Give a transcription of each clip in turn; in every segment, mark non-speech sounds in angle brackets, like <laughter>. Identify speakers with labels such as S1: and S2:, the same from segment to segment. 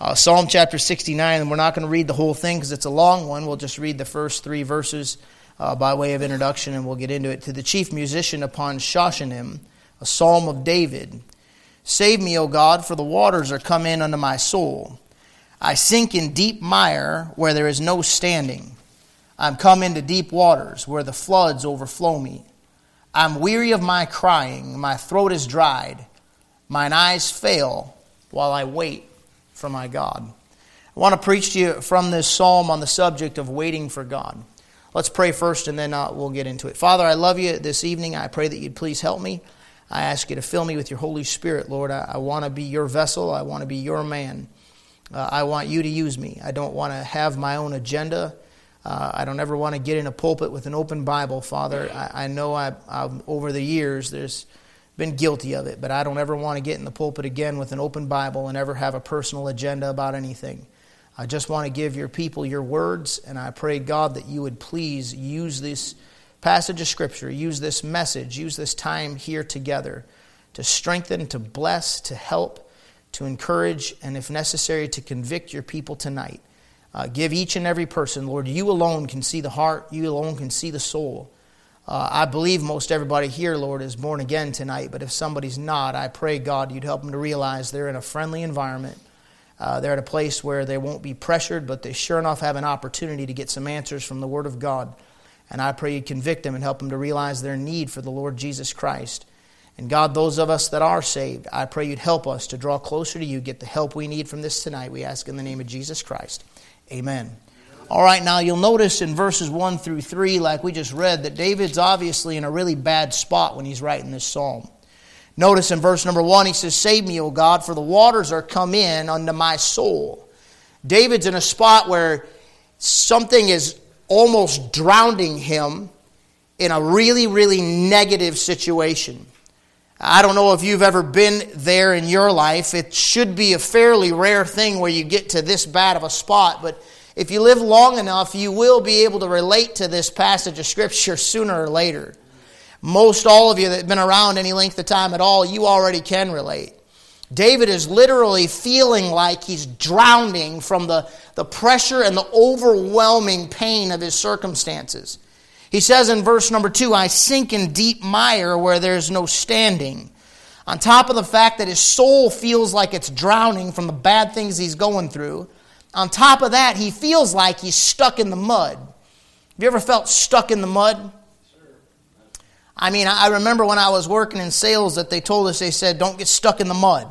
S1: Uh, Psalm chapter 69, and we're not going to read the whole thing because it's a long one. We'll just read the first three verses uh, by way of introduction and we'll get into it. To the chief musician upon Shoshannim, a psalm of David Save me, O God, for the waters are come in unto my soul. I sink in deep mire where there is no standing. I'm come into deep waters where the floods overflow me. I'm weary of my crying, my throat is dried, mine eyes fail while I wait for my God. I want to preach to you from this psalm on the subject of waiting for God. Let's pray first and then uh, we'll get into it. Father, I love you this evening. I pray that you'd please help me. I ask you to fill me with your Holy Spirit, Lord. I, I want to be your vessel, I want to be your man. Uh, I want you to use me. I don't want to have my own agenda. Uh, I don't ever want to get in a pulpit with an open Bible, Father. I, I know I, I've, over the years there's been guilty of it, but I don't ever want to get in the pulpit again with an open Bible and ever have a personal agenda about anything. I just want to give your people your words, and I pray, God, that you would please use this passage of Scripture, use this message, use this time here together to strengthen, to bless, to help, to encourage, and if necessary, to convict your people tonight. Uh, give each and every person, Lord, you alone can see the heart, you alone can see the soul. Uh, I believe most everybody here, Lord, is born again tonight, but if somebody's not, I pray, God, you'd help them to realize they're in a friendly environment. Uh, they're at a place where they won't be pressured, but they sure enough have an opportunity to get some answers from the Word of God. And I pray you'd convict them and help them to realize their need for the Lord Jesus Christ. And God, those of us that are saved, I pray you'd help us to draw closer to you, get the help we need from this tonight. We ask in the name of Jesus Christ. Amen. All right, now you'll notice in verses 1 through 3, like we just read, that David's obviously in a really bad spot when he's writing this psalm. Notice in verse number 1, he says, Save me, O God, for the waters are come in unto my soul. David's in a spot where something is almost drowning him in a really, really negative situation. I don't know if you've ever been there in your life. It should be a fairly rare thing where you get to this bad of a spot, but if you live long enough, you will be able to relate to this passage of Scripture sooner or later. Most all of you that have been around any length of time at all, you already can relate. David is literally feeling like he's drowning from the, the pressure and the overwhelming pain of his circumstances. He says in verse number two, I sink in deep mire where there's no standing. On top of the fact that his soul feels like it's drowning from the bad things he's going through, on top of that, he feels like he's stuck in the mud. Have you ever felt stuck in the mud? I mean, I remember when I was working in sales that they told us, they said, don't get stuck in the mud.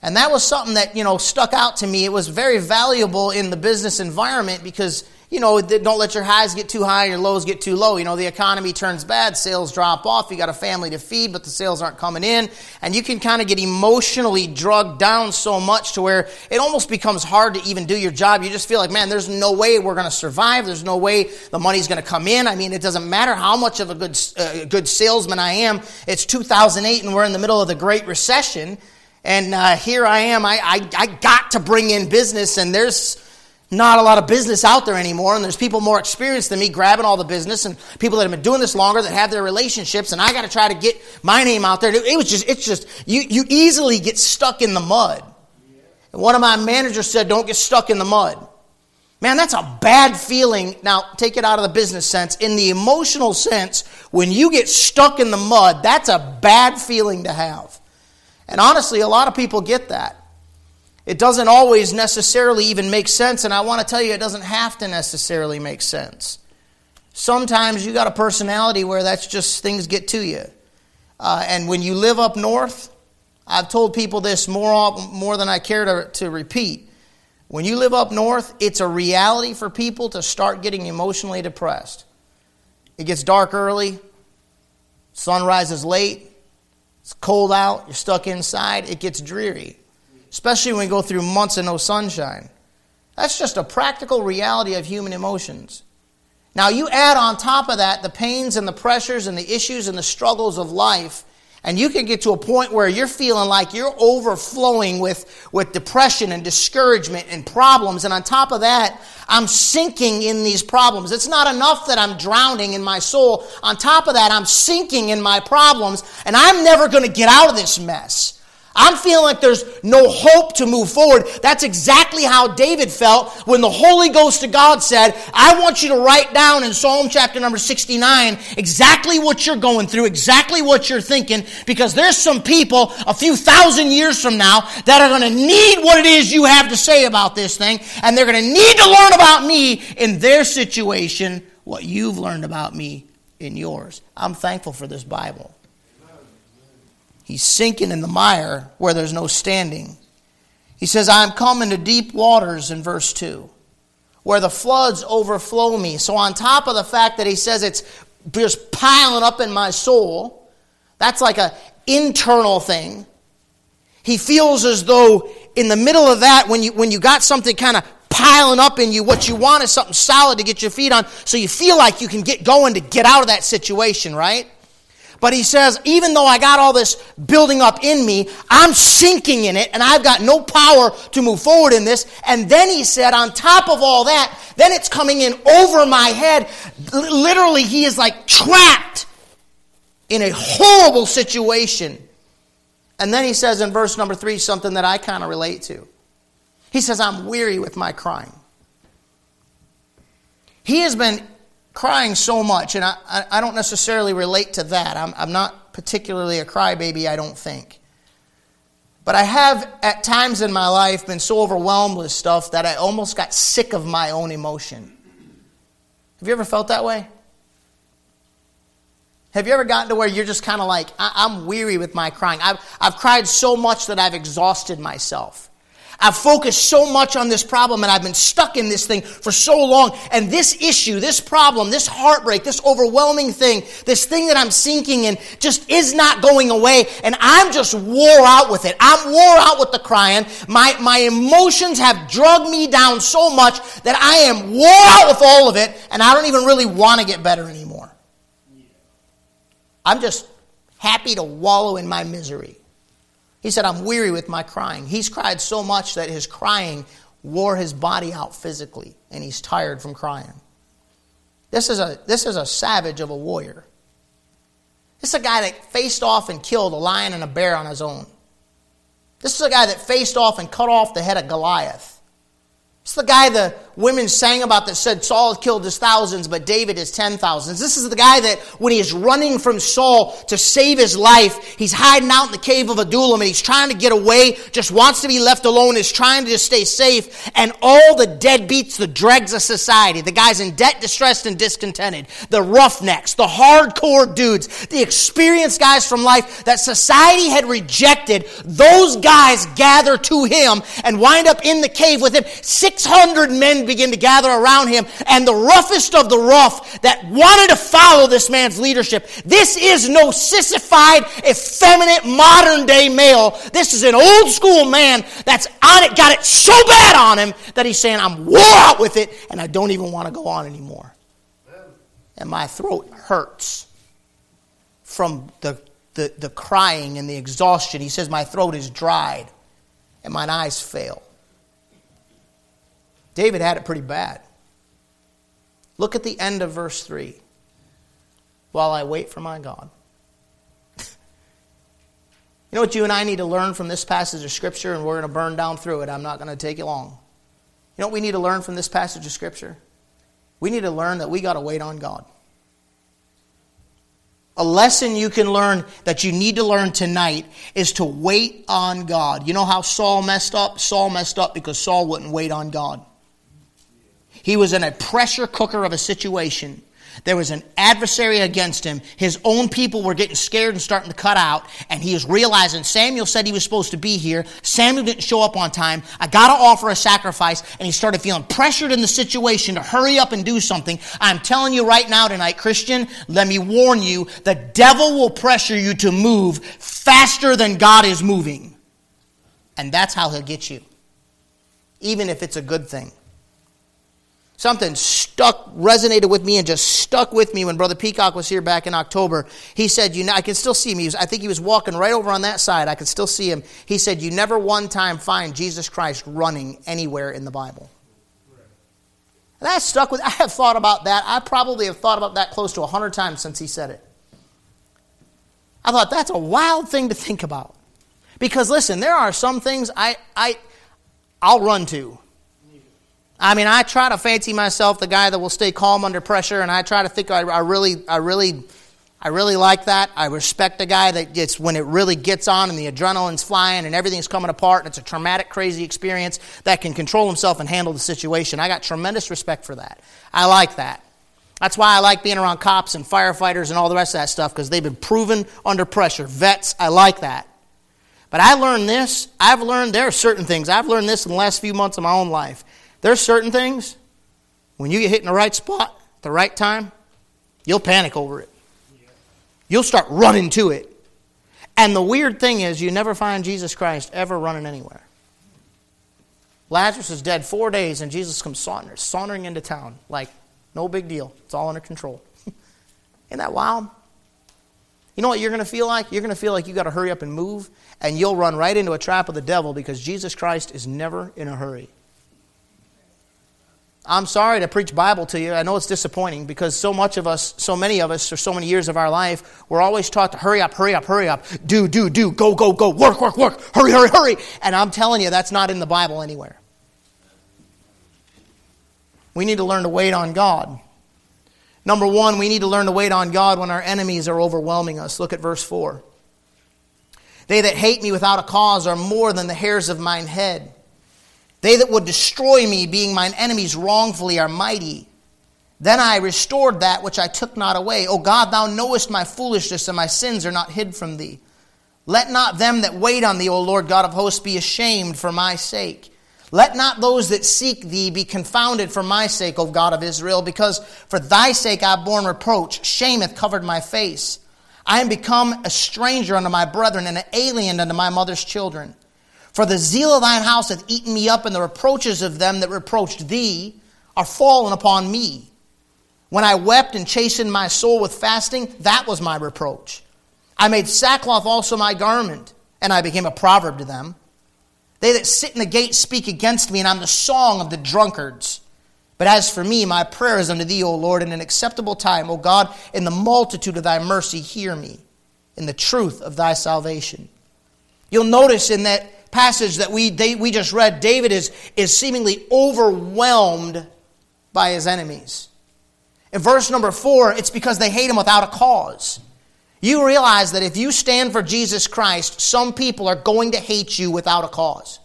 S1: And that was something that, you know, stuck out to me. It was very valuable in the business environment because you know, don't let your highs get too high, your lows get too low. You know, the economy turns bad, sales drop off, you got a family to feed, but the sales aren't coming in. And you can kind of get emotionally drugged down so much to where it almost becomes hard to even do your job. You just feel like, man, there's no way we're going to survive. There's no way the money's going to come in. I mean, it doesn't matter how much of a good, uh, good salesman I am. It's 2008 and we're in the middle of the Great Recession. And uh, here I am. I, I, I got to bring in business, and there's not a lot of business out there anymore, and there's people more experienced than me grabbing all the business, and people that have been doing this longer that have their relationships, and I got to try to get my name out there. It was just, it's just, you, you easily get stuck in the mud. And one of my managers said, Don't get stuck in the mud. Man, that's a bad feeling. Now, take it out of the business sense. In the emotional sense, when you get stuck in the mud, that's a bad feeling to have. And honestly, a lot of people get that. It doesn't always necessarily even make sense, and I want to tell you, it doesn't have to necessarily make sense. Sometimes you got a personality where that's just things get to you. Uh, and when you live up north, I've told people this more, more than I care to, to repeat. When you live up north, it's a reality for people to start getting emotionally depressed. It gets dark early, sun rises late, it's cold out, you're stuck inside, it gets dreary especially when we go through months of no sunshine. That's just a practical reality of human emotions. Now, you add on top of that the pains and the pressures and the issues and the struggles of life, and you can get to a point where you're feeling like you're overflowing with, with depression and discouragement and problems. And on top of that, I'm sinking in these problems. It's not enough that I'm drowning in my soul. On top of that, I'm sinking in my problems, and I'm never going to get out of this mess. I'm feeling like there's no hope to move forward. That's exactly how David felt when the Holy Ghost of God said, I want you to write down in Psalm chapter number 69 exactly what you're going through, exactly what you're thinking, because there's some people a few thousand years from now that are going to need what it is you have to say about this thing, and they're going to need to learn about me in their situation, what you've learned about me in yours. I'm thankful for this Bible. He's sinking in the mire where there's no standing. He says, I am come into deep waters in verse 2, where the floods overflow me. So, on top of the fact that he says it's just piling up in my soul, that's like an internal thing. He feels as though in the middle of that, when you, when you got something kind of piling up in you, what you want is something solid to get your feet on, so you feel like you can get going to get out of that situation, right? But he says, even though I got all this building up in me, I'm sinking in it and I've got no power to move forward in this. And then he said, on top of all that, then it's coming in over my head. Literally, he is like trapped in a horrible situation. And then he says in verse number three something that I kind of relate to. He says, I'm weary with my crying. He has been crying so much, and I, I don't necessarily relate to that. I'm, I'm not particularly a crybaby, I don't think. But I have, at times in my life, been so overwhelmed with stuff that I almost got sick of my own emotion. Have you ever felt that way? Have you ever gotten to where you're just kind of like, I- am weary with my crying? I've, I've cried so much that I've exhausted myself. I've focused so much on this problem and I've been stuck in this thing for so long. And this issue, this problem, this heartbreak, this overwhelming thing, this thing that I'm sinking in just is not going away. And I'm just wore out with it. I'm wore out with the crying. My, my emotions have drugged me down so much that I am wore out with all of it and I don't even really want to get better anymore. I'm just happy to wallow in my misery. He said, I'm weary with my crying. He's cried so much that his crying wore his body out physically, and he's tired from crying. This is a, this is a savage of a warrior. This is a guy that faced off and killed a lion and a bear on his own. This is a guy that faced off and cut off the head of Goliath. It's the guy the women sang about that said Saul killed his thousands, but David his ten thousands. This is the guy that when he is running from Saul to save his life, he's hiding out in the cave of Adullam and he's trying to get away, just wants to be left alone, is trying to just stay safe. And all the deadbeats, the dregs of society, the guys in debt, distressed, and discontented, the roughnecks, the hardcore dudes, the experienced guys from life that society had rejected, those guys gather to him and wind up in the cave with him. Six 600 men begin to gather around him, and the roughest of the rough that wanted to follow this man's leadership. This is no sissified, effeminate, modern day male. This is an old school man that's on it, got it so bad on him that he's saying, I'm wore out with it, and I don't even want to go on anymore. And my throat hurts from the, the, the crying and the exhaustion. He says, My throat is dried and mine eyes fail. David had it pretty bad. Look at the end of verse 3. While I wait for my God. you know what you and I need to learn from this passage of Scripture, and we're going to burn down through it. I'm not going to take you long. You know what we need to learn from this passage of Scripture? We need to learn that we got to wait on God. A lesson you can learn that you need to learn tonight is to wait on God. You know how Saul messed up? Saul messed up because Saul wouldn't wait on God. He was in a pressure cooker of a situation. There was an adversary against him. His own people were getting scared and starting to cut out. And he is realizing Samuel said he was supposed to be here. Samuel didn't show up on time. I got to offer a sacrifice. And he started feeling pressured in the situation to hurry up and do something. I'm telling you right now tonight, Christian, let me warn you the devil will pressure you to move faster than God is moving. And that's how he'll get you, even if it's a good thing something stuck, resonated with me and just stuck with me when Brother Peacock was here back in October. He said, you know, I can still see him. Was, I think he was walking right over on that side. I could still see him. He said, you never one time find Jesus Christ running anywhere in the Bible. And that stuck with, I have thought about that. I probably have thought about that close to 100 times since he said it. I thought that's a wild thing to think about. Because listen, there are some things I, I, I'll run to. I mean, I try to fancy myself the guy that will stay calm under pressure, and I try to think I, I really, I really, I really like that. I respect a guy that gets when it really gets on and the adrenaline's flying and everything's coming apart and it's a traumatic, crazy experience that can control himself and handle the situation. I got tremendous respect for that. I like that. That's why I like being around cops and firefighters and all the rest of that stuff because they've been proven under pressure. Vets, I like that. But I learned this. I've learned there are certain things. I've learned this in the last few months of my own life. There's certain things, when you get hit in the right spot, at the right time, you'll panic over it. You'll start running to it. And the weird thing is, you never find Jesus Christ ever running anywhere. Lazarus is dead four days, and Jesus comes sauntering, sauntering into town. Like, no big deal. It's all under control. <laughs> Isn't that wild? You know what you're going to feel like? You're going to feel like you got to hurry up and move, and you'll run right into a trap of the devil because Jesus Christ is never in a hurry. I'm sorry to preach Bible to you. I know it's disappointing because so much of us, so many of us, for so many years of our life, we're always taught to hurry up, hurry up, hurry up, do, do, do, go, go, go, work, work, work, hurry, hurry, hurry. And I'm telling you, that's not in the Bible anywhere. We need to learn to wait on God. Number one, we need to learn to wait on God when our enemies are overwhelming us. Look at verse 4. They that hate me without a cause are more than the hairs of mine head. They that would destroy me, being mine enemies wrongfully, are mighty. Then I restored that which I took not away. O God, thou knowest my foolishness, and my sins are not hid from thee. Let not them that wait on thee, O Lord God of hosts, be ashamed for my sake. Let not those that seek thee be confounded for my sake, O God of Israel, because for thy sake I have borne reproach. Shame hath covered my face. I am become a stranger unto my brethren, and an alien unto my mother's children. For the zeal of thine house hath eaten me up, and the reproaches of them that reproached thee are fallen upon me. When I wept and chastened my soul with fasting, that was my reproach. I made sackcloth also my garment, and I became a proverb to them. They that sit in the gate speak against me, and I'm the song of the drunkards. But as for me, my prayer is unto thee, O Lord, in an acceptable time. O God, in the multitude of thy mercy, hear me, in the truth of thy salvation. You'll notice in that passage that we, they, we just read, David is, is seemingly overwhelmed by his enemies. In verse number four, it's because they hate him without a cause. You realize that if you stand for Jesus Christ, some people are going to hate you without a cause.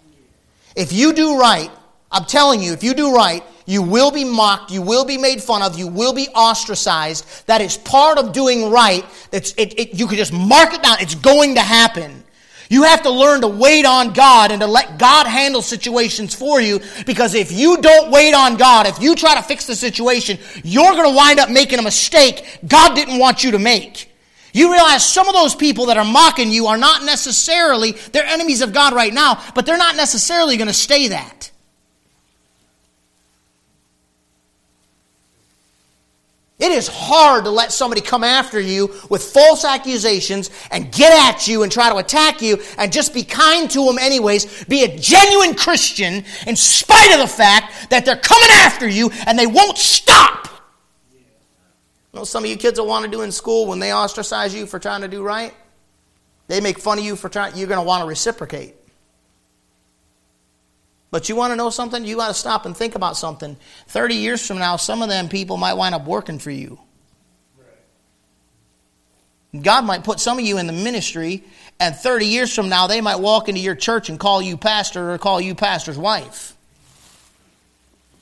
S1: If you do right, I'm telling you, if you do right, you will be mocked, you will be made fun of, you will be ostracized. That is part of doing right. It's, it, it, you can just mark it down. It's going to happen. You have to learn to wait on God and to let God handle situations for you because if you don't wait on God, if you try to fix the situation, you're going to wind up making a mistake God didn't want you to make. You realize some of those people that are mocking you are not necessarily, they're enemies of God right now, but they're not necessarily going to stay that. It is hard to let somebody come after you with false accusations and get at you and try to attack you and just be kind to them anyways. Be a genuine Christian in spite of the fact that they're coming after you and they won't stop. You know, some of you kids will want to do in school when they ostracize you for trying to do right. They make fun of you for trying, you're going to want to reciprocate. But you want to know something? You got to stop and think about something. 30 years from now, some of them people might wind up working for you. God might put some of you in the ministry, and 30 years from now, they might walk into your church and call you pastor or call you pastor's wife.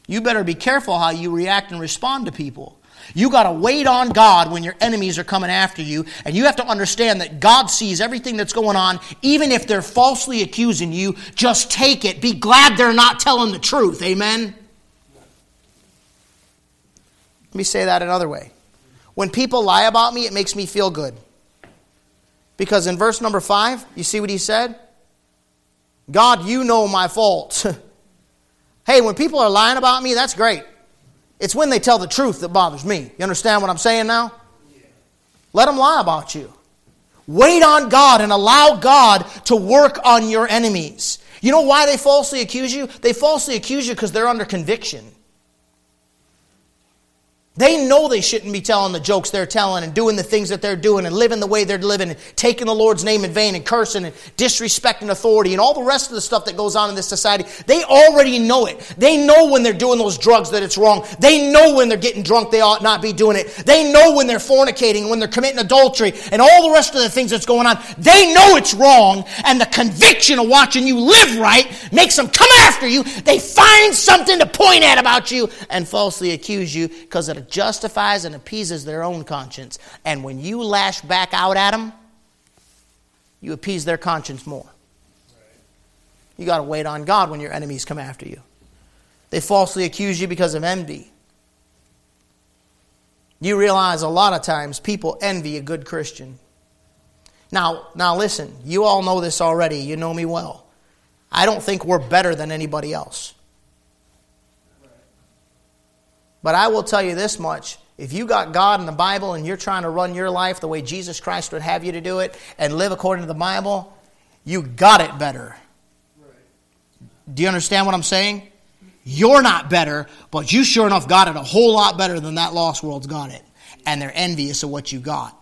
S1: You better be careful how you react and respond to people. You got to wait on God when your enemies are coming after you, and you have to understand that God sees everything that's going on, even if they're falsely accusing you. Just take it. Be glad they're not telling the truth. Amen? Let me say that another way. When people lie about me, it makes me feel good. Because in verse number five, you see what he said? God, you know my faults. <laughs> hey, when people are lying about me, that's great. It's when they tell the truth that bothers me. You understand what I'm saying now? Let them lie about you. Wait on God and allow God to work on your enemies. You know why they falsely accuse you? They falsely accuse you because they're under conviction. They know they shouldn't be telling the jokes they're telling and doing the things that they're doing and living the way they're living and taking the Lord's name in vain and cursing and disrespecting authority and all the rest of the stuff that goes on in this society. They already know it. They know when they're doing those drugs that it's wrong. They know when they're getting drunk they ought not be doing it. They know when they're fornicating, when they're committing adultery and all the rest of the things that's going on. They know it's wrong and the conviction of watching you live right makes them come after you. They find something to point at about you and falsely accuse you because justifies and appeases their own conscience. And when you lash back out at them, you appease their conscience more. You got to wait on God when your enemies come after you. They falsely accuse you because of envy. You realize a lot of times people envy a good Christian. Now, now listen, you all know this already. You know me well. I don't think we're better than anybody else. But I will tell you this much. If you got God in the Bible and you're trying to run your life the way Jesus Christ would have you to do it and live according to the Bible, you got it better. Do you understand what I'm saying? You're not better, but you sure enough got it a whole lot better than that lost world's got it. And they're envious of what you got.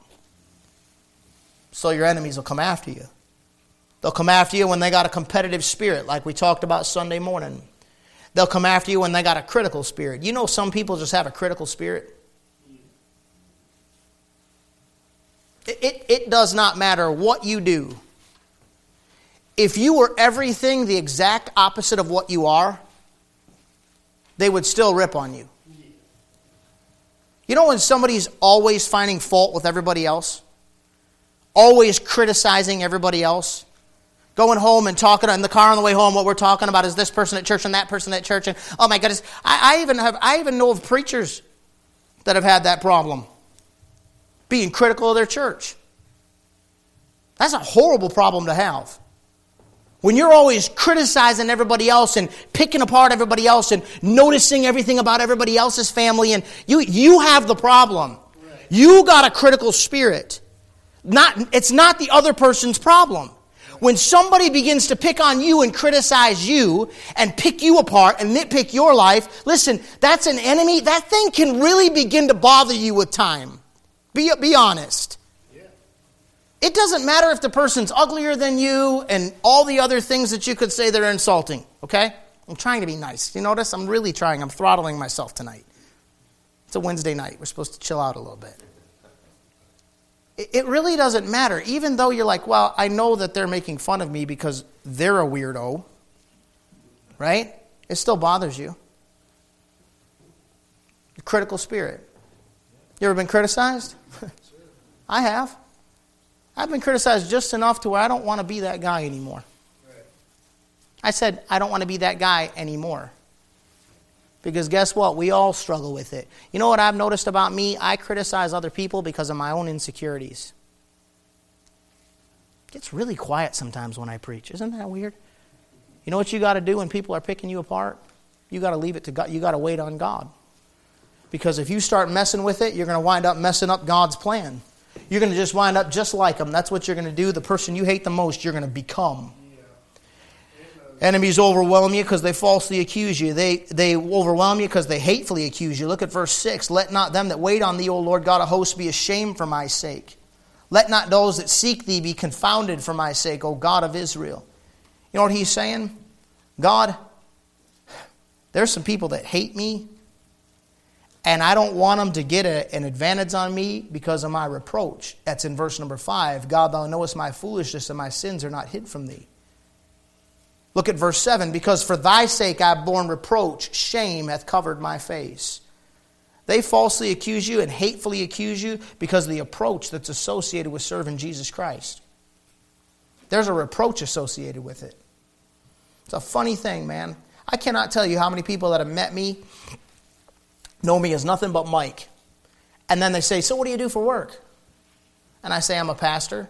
S1: So your enemies will come after you. They'll come after you when they got a competitive spirit, like we talked about Sunday morning. They'll come after you when they got a critical spirit. You know, some people just have a critical spirit. It, it, it, does not matter what you do. If you were everything the exact opposite of what you are, they would still rip on you. You know, when somebody's always finding fault with everybody else, always criticizing everybody else, going home and talking in the car on the way home. What we're talking about is this person at church and that person at church. And oh my goodness, I, I even have I even know of preachers that have had that problem, being critical of their church. That's a horrible problem to have. When you're always criticizing everybody else and picking apart everybody else and noticing everything about everybody else's family, and you, you have the problem. Right. You got a critical spirit. Not, it's not the other person's problem. When somebody begins to pick on you and criticize you and pick you apart and nitpick your life, listen, that's an enemy. That thing can really begin to bother you with time. Be, be honest. It doesn't matter if the person's uglier than you and all the other things that you could say that are insulting, okay? I'm trying to be nice. You notice? I'm really trying. I'm throttling myself tonight. It's a Wednesday night. We're supposed to chill out a little bit it really doesn't matter. Even though you're like, well, I know that they're making fun of me because they're a weirdo, right? It still bothers you. The critical spirit. You ever been criticized? <laughs> I have. I've been criticized just enough to where I don't want to be that guy anymore. I said, I don't want to be that guy anymore. Because guess what? We all struggle with it. You know what I've noticed about me? I criticize other people because of my own insecurities. It gets really quiet sometimes when I preach. Isn't that weird? You know what you got to do when people are picking you apart? You got to leave it to God. You got to wait on God. Because if you start messing with it, you're going to wind up messing up God's plan. You're going to just wind up just like them. That's what you're going to do. The person you hate the most, you're going to become. Enemies overwhelm you because they falsely accuse you. They, they overwhelm you because they hatefully accuse you. Look at verse 6. Let not them that wait on thee, O Lord God of hosts, be ashamed for my sake. Let not those that seek thee be confounded for my sake, O God of Israel. You know what he's saying? God, there's some people that hate me, and I don't want them to get a, an advantage on me because of my reproach. That's in verse number 5. God, thou knowest my foolishness, and my sins are not hid from thee. Look at verse 7 because for thy sake I have borne reproach, shame hath covered my face. They falsely accuse you and hatefully accuse you because of the approach that's associated with serving Jesus Christ. There's a reproach associated with it. It's a funny thing, man. I cannot tell you how many people that have met me know me as nothing but Mike. And then they say, So what do you do for work? And I say, I'm a pastor.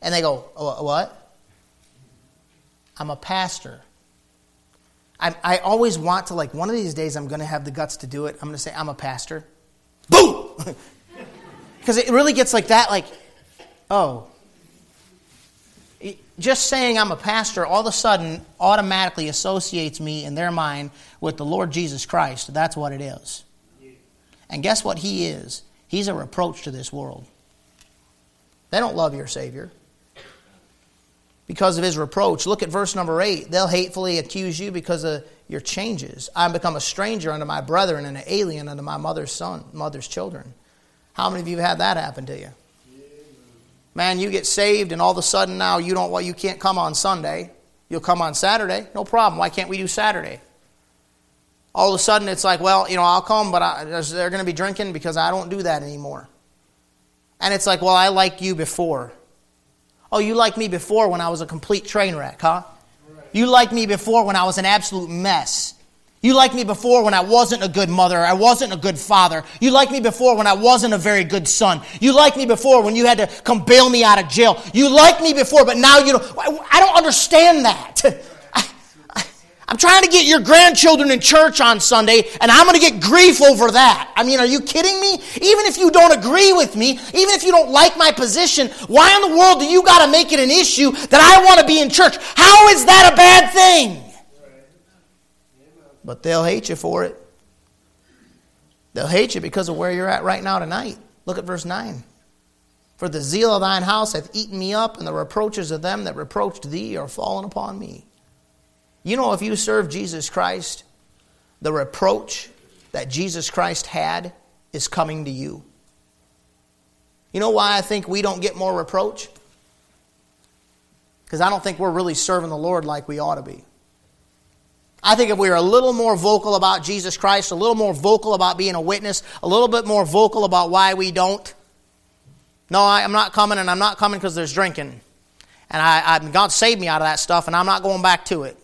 S1: And they go, What? I'm a pastor. I, I always want to, like, one of these days I'm going to have the guts to do it. I'm going to say, I'm a pastor. Boom! <laughs> Because it really gets like that, like, oh. Just saying I'm a pastor all of a sudden automatically associates me in their mind with the Lord Jesus Christ. That's what it is. And guess what he is? He's a reproach to this world. They don't love your Savior because of his reproach. Look at verse number 8. They'll hatefully accuse you because of your changes. I am become a stranger unto my brethren and an alien unto my mother's son, mother's children. How many of you have had that happen to you? Man, you get saved and all of a sudden now you don't well, you can't come on Sunday. You'll come on Saturday. No problem. Why can't we do Saturday? All of a sudden it's like, well, you know, I'll come, but I, they're going to be drinking because I don't do that anymore. And it's like, well, I liked you before. Oh, you liked me before when I was a complete train wreck, huh? You liked me before when I was an absolute mess. You liked me before when I wasn't a good mother, I wasn't a good father. You liked me before when I wasn't a very good son. You liked me before when you had to come bail me out of jail. You liked me before, but now you don't. I don't understand that. <laughs> I'm trying to get your grandchildren in church on Sunday, and I'm going to get grief over that. I mean, are you kidding me? Even if you don't agree with me, even if you don't like my position, why in the world do you got to make it an issue that I want to be in church? How is that a bad thing? But they'll hate you for it. They'll hate you because of where you're at right now tonight. Look at verse 9. For the zeal of thine house hath eaten me up, and the reproaches of them that reproached thee are fallen upon me. You know, if you serve Jesus Christ, the reproach that Jesus Christ had is coming to you. You know why I think we don't get more reproach? Because I don't think we're really serving the Lord like we ought to be. I think if we were a little more vocal about Jesus Christ, a little more vocal about being a witness, a little bit more vocal about why we don't. No, I, am not coming, and I'm not coming because there's drinking. And I, I, God saved me out of that stuff, and I'm not going back to it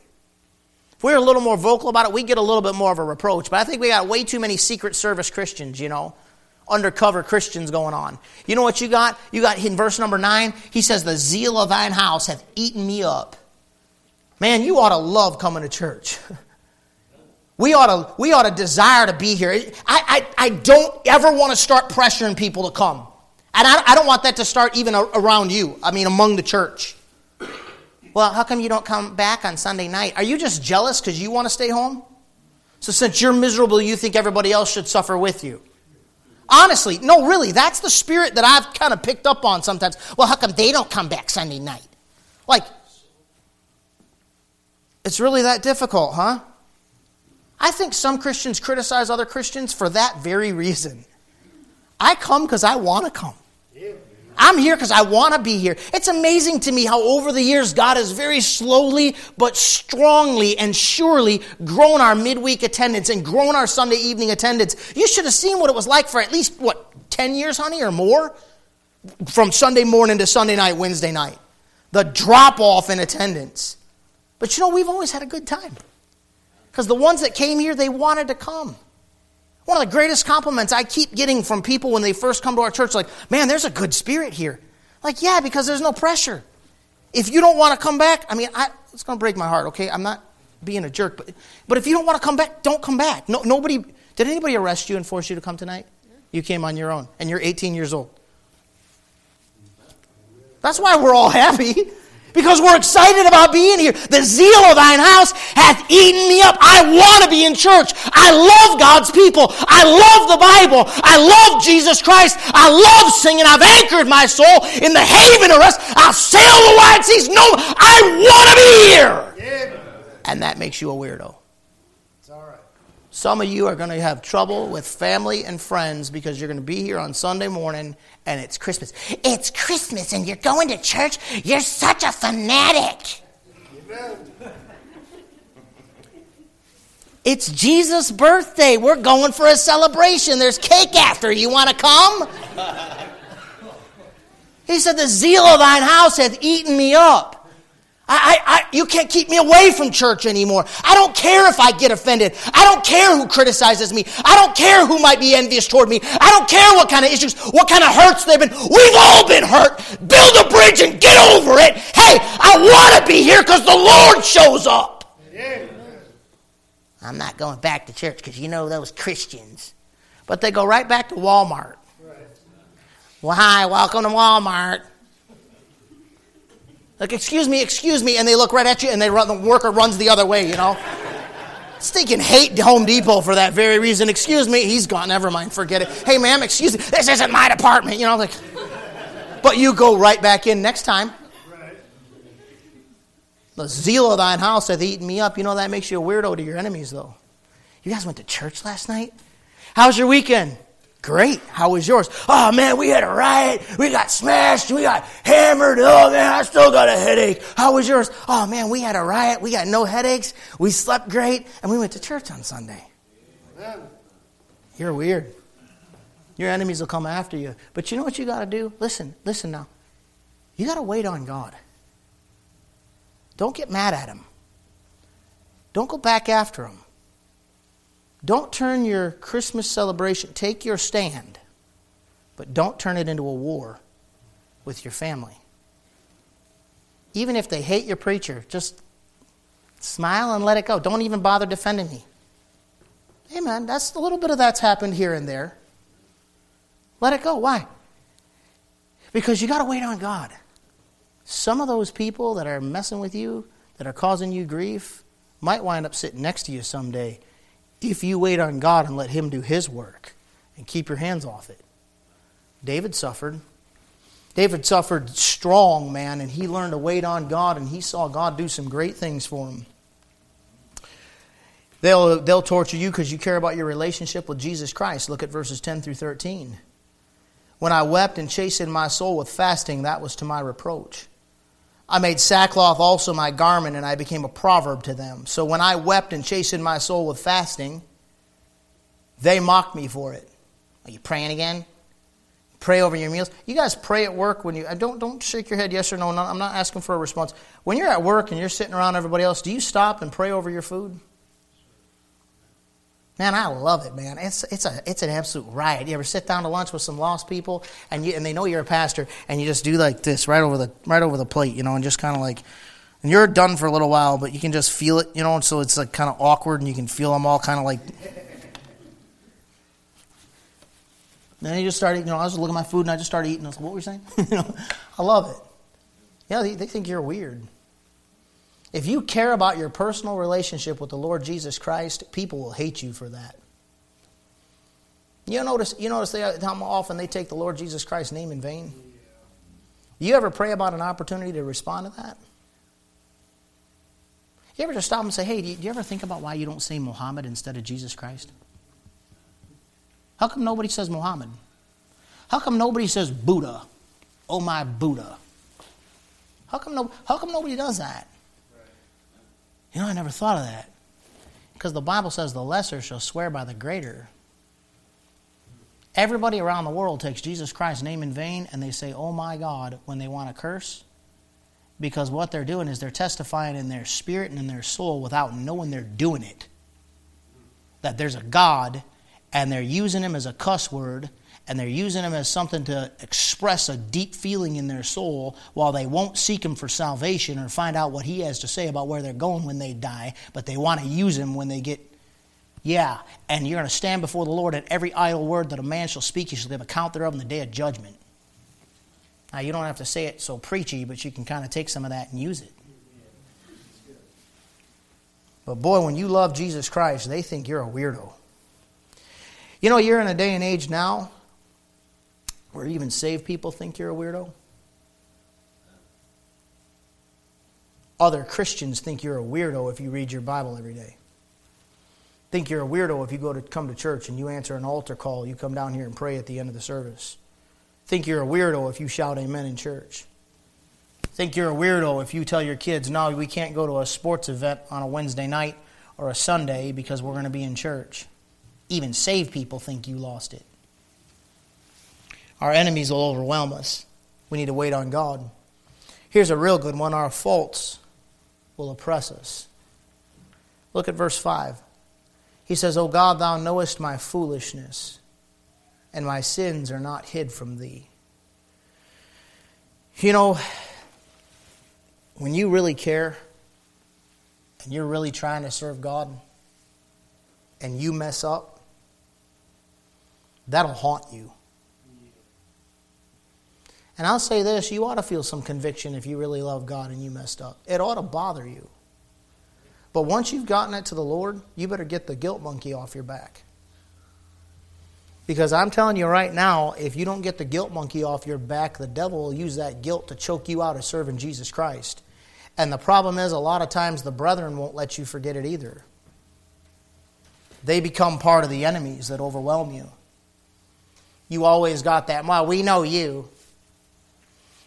S1: we're a little more vocal about it, we get a little bit more of a reproach. But I think we got way too many Secret Service Christians, you know, undercover Christians going on. You know what you got? You got in verse number nine, he says, The zeal of thine house hath eaten me up. Man, you ought to love coming to church. <laughs> We ought to, we ought to desire to be here. I, I, I don't ever want to start pressuring people to come. And I, I don't want that to start even around you, I mean, among the church. Well, how come you don't come back on Sunday night? Are you just jealous because you want to stay home? So, since you're miserable, you think everybody else should suffer with you. Honestly, no, really, that's the spirit that I've kind of picked up on sometimes. Well, how come they don't come back Sunday night? Like, it's really that difficult, huh? I think some Christians criticize other Christians for that very reason. I come because I want to come. I'm here because I want to be here. It's amazing to me how over the years God has very slowly but strongly and surely grown our midweek attendance and grown our Sunday evening attendance. You should have seen what it was like for at least, what, 10 years, honey, or more? From Sunday morning to Sunday night, Wednesday night. The drop off in attendance. But you know, we've always had a good time. Because the ones that came here, they wanted to come. One of the greatest compliments I keep getting from people when they first come to our church, like, man, there's a good spirit here. Like, yeah, because there's no pressure. If you don't want to come back, I mean, I, it's going to break my heart, okay? I'm not being a jerk, but, but if you don't want to come back, don't come back. No, nobody, did anybody arrest you and force you to come tonight? You came on your own, and you're 18 years old. That's why we're all happy because we're excited about being here. The zeal of thine house hath eaten me up. I want to be in church. I love God's people. I love the Bible. I love Jesus Christ. I love singing. I've anchored my soul in the haven of rest. I'll sail the wide seas. No, I want to be here. And that makes you a weirdo. Some of you are going to have trouble with family and friends because you're going to be here on Sunday morning and it's Christmas. It's Christmas and you're going to church. You're such a fanatic. Amen. It's Jesus' birthday. We're going for a celebration. There's cake after. You want to come? <laughs> he said, The zeal of thine house hath eaten me up. I, I, you can't keep me away from church anymore. I don't care if I get offended. I don't care who criticizes me. I don't care who might be envious toward me. I don't care what kind of issues, what kind of hurts they've been. We've all been hurt. Build a bridge and get over it. Hey, I want to be here because the Lord shows up. I'm not going back to church because you know those Christians. But they go right back to Walmart. Well, hi, welcome to Walmart. Like, excuse me, excuse me, and they look right at you, and they run, the worker runs the other way, you know? Stinking hate Home Depot for that very reason. Excuse me, he's gone. Never mind, forget it. Hey, ma'am, excuse me, this isn't my department. You know, like, but you go right back in next time. The zeal of thine house hath eaten me up. You know that makes you a weirdo to your enemies, though. You guys went to church last night? How was your weekend? Great. How was yours? Oh man, we had a riot. We got smashed. We got hammered. Oh man, I still got a headache. How was yours? Oh man, we had a riot. We got no headaches. We slept great. And we went to church on Sunday. You're weird. Your enemies will come after you. But you know what you got to do? Listen, listen now. You got to wait on God. Don't get mad at him. Don't go back after him. Don't turn your Christmas celebration, take your stand, but don't turn it into a war with your family. Even if they hate your preacher, just smile and let it go. Don't even bother defending me. Amen. That's a little bit of that's happened here and there. Let it go. Why? Because you got to wait on God. Some of those people that are messing with you, that are causing you grief, might wind up sitting next to you someday if you wait on God and let Him do His work and keep your hands off it. David suffered. David suffered strong, man, and he learned to wait on God, and he saw God do some great things for him. They'll, they'll torture you because you care about your relationship with Jesus Christ. Look at verses 10 through 13. When I wept and chastened my soul with fasting, that was to my reproach. I made sackcloth also my garment, and I became a proverb to them. So when I wept and chastened my soul with fasting, they mocked me for it. Are you praying again? Pray over your meals. You guys pray at work when you uh, don't don't shake your head yes or no. I'm not asking for a response. When you're at work and you're sitting around everybody else, do you stop and pray over your food? Man, I love it, man. It's, it's, a, it's an absolute riot. You ever sit down to lunch with some lost people and, you, and they know you're a pastor and you just do like this right over the, right over the plate, you know, and just kind of like, and you're done for a little while, but you can just feel it, you know, and so it's like kind of awkward and you can feel them all kind of like. <laughs> then you just start eating, you know, I was looking at my food and I just started eating. I was like, what were you saying? <laughs> you know, I love it. Yeah, they, they think you're weird. If you care about your personal relationship with the Lord Jesus Christ, people will hate you for that. You notice, you notice they, how often they take the Lord Jesus Christ's name in vain? You ever pray about an opportunity to respond to that? You ever just stop and say, hey, do you, do you ever think about why you don't say Muhammad instead of Jesus Christ? How come nobody says Muhammad? How come nobody says Buddha? Oh, my Buddha. How come, no, how come nobody does that? You know, I never thought of that. Because the Bible says the lesser shall swear by the greater. Everybody around the world takes Jesus Christ's name in vain and they say, Oh my God, when they want to curse. Because what they're doing is they're testifying in their spirit and in their soul without knowing they're doing it. That there's a God and they're using him as a cuss word and they're using him as something to express a deep feeling in their soul while they won't seek him for salvation or find out what he has to say about where they're going when they die, but they want to use him when they get. Yeah, and you're going to stand before the Lord at every idle word that a man shall speak, you shall give account thereof in the day of judgment. Now, you don't have to say it so preachy, but you can kind of take some of that and use it. But boy, when you love Jesus Christ, they think you're a weirdo. You know, you're in a day and age now where even saved people think you're a weirdo? Other Christians think you're a weirdo if you read your Bible every day. Think you're a weirdo if you go to come to church and you answer an altar call, you come down here and pray at the end of the service. Think you're a weirdo if you shout amen in church. Think you're a weirdo if you tell your kids, no, we can't go to a sports event on a Wednesday night or a Sunday because we're going to be in church. Even saved people think you lost it. Our enemies will overwhelm us. We need to wait on God. Here's a real good one our faults will oppress us. Look at verse 5. He says, O God, thou knowest my foolishness, and my sins are not hid from thee. You know, when you really care and you're really trying to serve God and you mess up, that'll haunt you. And I'll say this you ought to feel some conviction if you really love God and you messed up. It ought to bother you. But once you've gotten it to the Lord, you better get the guilt monkey off your back. Because I'm telling you right now, if you don't get the guilt monkey off your back, the devil will use that guilt to choke you out of serving Jesus Christ. And the problem is, a lot of times the brethren won't let you forget it either. They become part of the enemies that overwhelm you. You always got that, well, we know you.